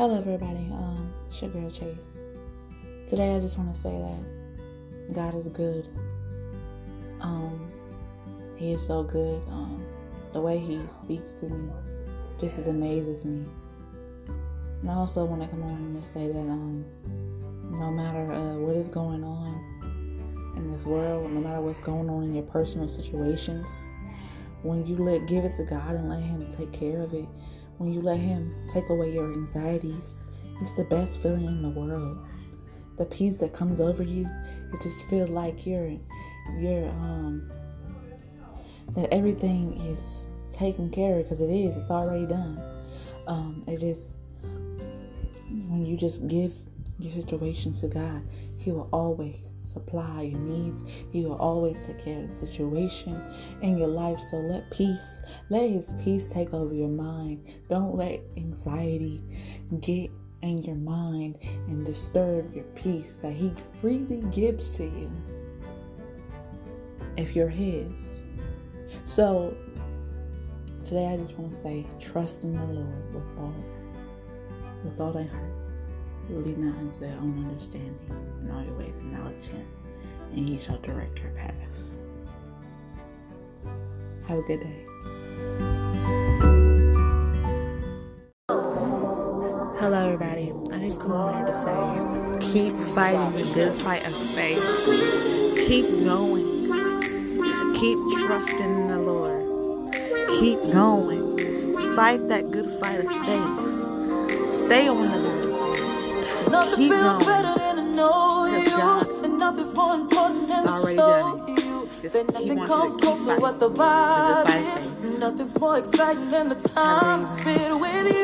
Hello, everybody. Um, it's your girl Chase. Today, I just want to say that God is good. Um, He is so good. Um, the way He speaks to me just amazes me. And I also want to come on and say that um, no matter uh, what is going on in this world, no matter what's going on in your personal situations, when you let give it to God and let Him take care of it, when you let Him take away your anxieties, it's the best feeling in the world. The peace that comes over you, it just feels like you're, you're, um, that everything is taken care of because it is. It's already done. Um, it just when you just give your situations to God, He will always supply your needs. He will always take care of the situation in your life. So let peace, let His peace take over your mind. Don't let anxiety get in your mind and disturb your peace that He freely gives to you if you're His. So today I just want to say, trust in the Lord with all, with all thy heart. Lead not unto their own understanding. In all your ways acknowledge him, and he shall direct your path. Have a good day. Hello, everybody. I just come on here to say, keep fighting the good fight of faith. Keep going. Keep trusting in the Lord. Keep going. Fight that good fight of faith. Stay on the. Nothing Keep feels better than to know you. God And nothing's more important than to show you. Just- That he nothing comes close to what the vibe is. thing. Nothing's more exciting than the time spent with you.